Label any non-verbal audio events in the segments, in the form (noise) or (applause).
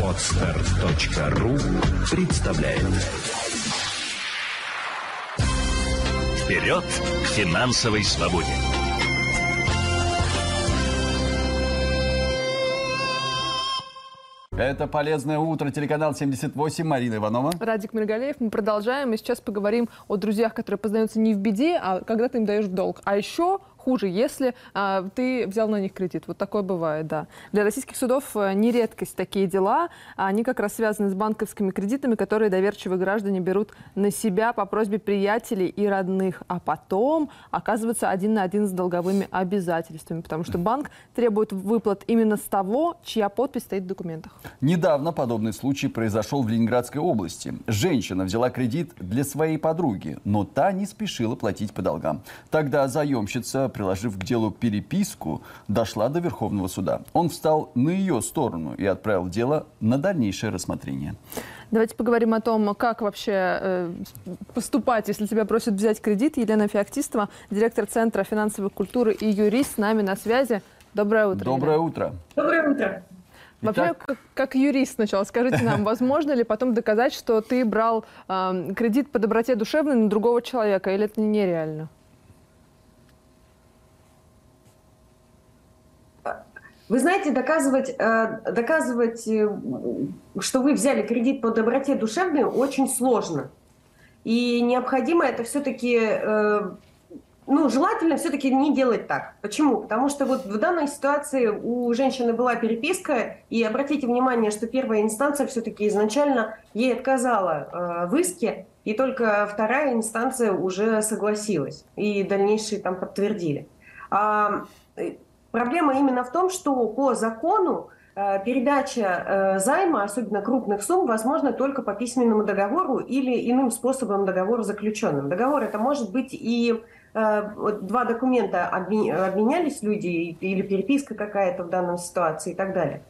Отстар.ру представляет Вперед к финансовой свободе! Это «Полезное утро», телеканал 78, Марина Иванова. Радик Миргалеев. Мы продолжаем. И сейчас поговорим о друзьях, которые познаются не в беде, а когда ты им даешь в долг. А еще хуже, если а, ты взял на них кредит. Вот такое бывает, да. Для российских судов э, не редкость такие дела. Они как раз связаны с банковскими кредитами, которые доверчивые граждане берут на себя по просьбе приятелей и родных, а потом оказываются один на один с долговыми обязательствами, потому что банк требует выплат именно с того, чья подпись стоит в документах. Недавно подобный случай произошел в Ленинградской области. Женщина взяла кредит для своей подруги, но та не спешила платить по долгам. Тогда заемщица приложив к делу переписку, дошла до Верховного суда. Он встал на ее сторону и отправил дело на дальнейшее рассмотрение. Давайте поговорим о том, как вообще э, поступать, если тебя просят взять кредит. Елена Феоктистова, директор Центра финансовой культуры и юрист с нами на связи. Доброе утро. Доброе Елена. утро. Доброе утро. Вообще, как, как юрист сначала, скажите нам, (laughs) возможно ли потом доказать, что ты брал э, кредит по доброте душевной на другого человека, или это нереально? Вы знаете, доказывать, э, доказывать, э, что вы взяли кредит по доброте душевной, очень сложно. И необходимо это все-таки, э, ну, желательно все-таки не делать так. Почему? Потому что вот в данной ситуации у женщины была переписка, и обратите внимание, что первая инстанция все-таки изначально ей отказала в иске, и только вторая инстанция уже согласилась, и дальнейшие там подтвердили. Проблема именно в том, что по закону э, передача э, займа, особенно крупных сумм, возможно только по письменному договору или иным способом договора заключенным. Договор это может быть и э, два документа обменялись люди или переписка какая-то в данной ситуации и так далее.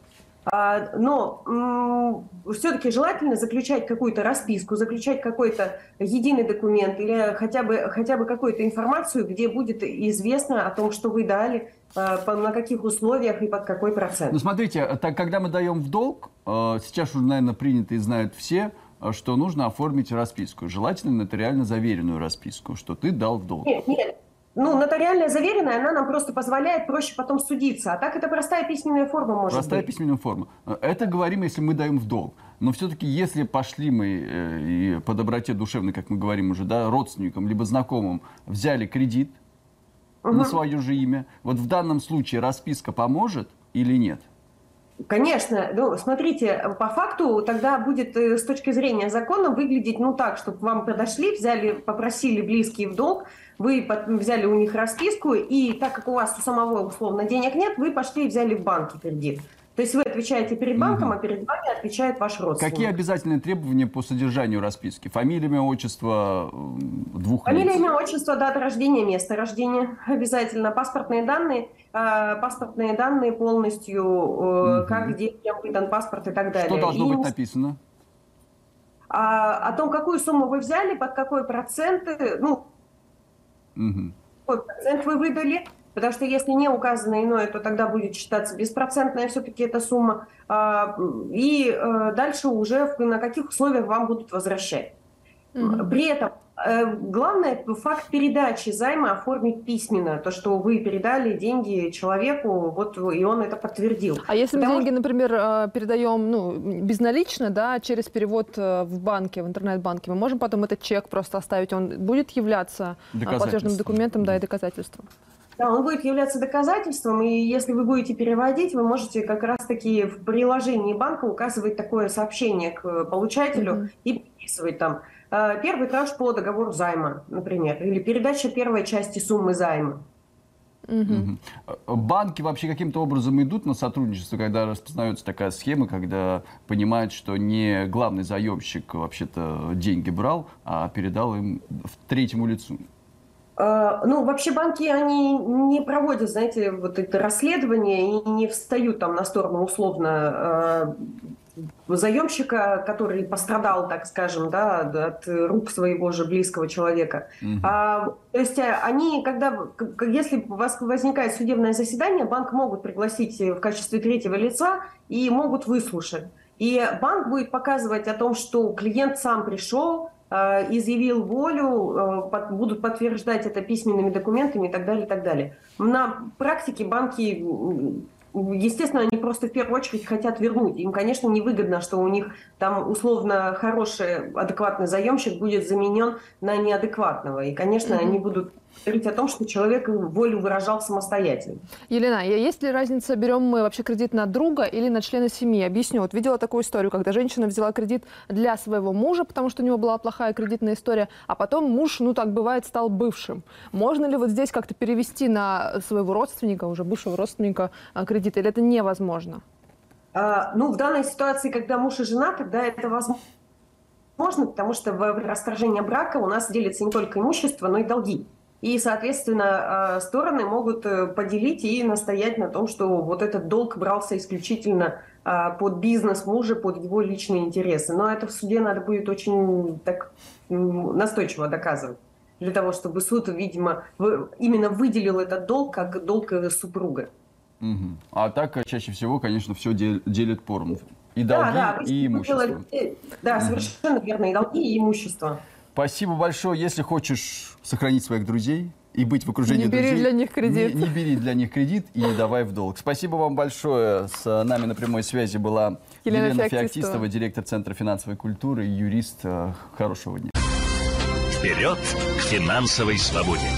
А, но все-таки желательно заключать какую-то расписку, заключать какой-то единый документ или хотя бы, хотя бы какую-то информацию, где будет известно о том, что вы дали, а, на каких условиях и под какой процент. Ну, смотрите, так, когда мы даем в долг, а, сейчас уже, наверное, принято и знают все, что нужно оформить расписку. Желательно нотариально заверенную расписку, что ты дал в долг. Нет, нет, ну, нотариальная заверенная, она нам просто позволяет проще потом судиться. А так это простая письменная форма может простая быть. письменная форма. Это говорим, если мы даем в долг. Но все-таки, если пошли мы э, и по доброте душевной, как мы говорим уже, да, родственникам, либо знакомым, взяли кредит угу. на свое же имя, вот в данном случае расписка поможет или нет? Конечно, ну, смотрите, по факту тогда будет э, с точки зрения закона выглядеть ну так, чтобы вам подошли, взяли, попросили близкие в долг, вы взяли у них расписку, и так как у вас у самого условно денег нет, вы пошли и взяли в банке кредит. То есть вы отвечаете перед банком, угу. а перед вами отвечает ваш родственник. Какие обязательные требования по содержанию расписки? Фамилия, имя, отчество двух Фамилия, лиц? имя, отчество, дата рождения, место рождения (laughs) обязательно. Паспортные данные, э, паспортные данные полностью, э, угу. как, где, кем выдан паспорт и так далее. Что должно и... быть написано? А, о том, какую сумму вы взяли, под какой процент, ну, угу. какой процент вы выдали, Потому что если не указано иное, то тогда будет считаться беспроцентная все-таки эта сумма. А, и э, дальше уже на каких условиях вам будут возвращать. Mm-hmm. При этом э, главное факт передачи займа оформить письменно, то, что вы передали деньги человеку, вот и он это подтвердил. А если Потому... мы деньги, например, э, передаем ну, безналично, да, через перевод в банке, в интернет-банке, мы можем потом этот чек просто оставить, он будет являться платежным документом, да, и доказательством? Да, он будет являться доказательством, и если вы будете переводить, вы можете как раз-таки в приложении банка указывать такое сообщение к получателю mm-hmm. и подписывать там э, первый транш по договору займа, например, или передача первой части суммы займа. Угу. Банки вообще каким-то образом идут на сотрудничество, когда распознается такая схема, когда понимают, что не главный заемщик вообще-то деньги брал, а передал им в третьему лицу. А, ну, вообще банки, они не проводят, знаете, вот это расследование и не встают там на сторону условно а, заемщика, который пострадал, так скажем, да, от рук своего же близкого человека. Угу. А, то есть э, они, когда, если у вас возникает судебное заседание, банк могут пригласить в качестве третьего лица и могут выслушать. И банк будет показывать о том, что клиент сам пришел, изъявил волю, э, будут подтверждать это письменными документами и так далее, и так далее. На практике банки естественно, они просто в первую очередь хотят вернуть. Им, конечно, невыгодно, что у них там условно хороший, адекватный заемщик будет заменен на неадекватного. И, конечно, mm-hmm. они будут говорить о том, что человек волю выражал самостоятельно. Елена, есть ли разница, берем мы вообще кредит на друга или на члена семьи? Объясню. Вот видела такую историю, когда женщина взяла кредит для своего мужа, потому что у него была плохая кредитная история, а потом муж, ну так бывает, стал бывшим. Можно ли вот здесь как-то перевести на своего родственника, уже бывшего родственника а, кредит, или это невозможно? А, ну, в данной ситуации, когда муж и жена, тогда это возможно можно, потому что в расторжении брака у нас делится не только имущество, но и долги. И, соответственно, э, стороны могут э, поделить и настоять на том, что вот этот долг брался исключительно э, под бизнес мужа, под его личные интересы. Но это в суде надо будет очень так настойчиво доказывать для того, чтобы суд, видимо, именно выделил этот долг как долг супруга. Угу. А так чаще всего, конечно, все делят поровну. И долги, да, да, и имущество. Да, совершенно верно, и долги, и имущество. Спасибо большое. Если хочешь сохранить своих друзей и быть в окружении не друзей... Не бери для них кредит. Не, не бери для них кредит и давай в долг. Спасибо вам большое. С нами на прямой связи была Елена, Елена Феоктистова. Феоктистова, директор Центра финансовой культуры и юрист. Хорошего дня. Вперед к финансовой свободе!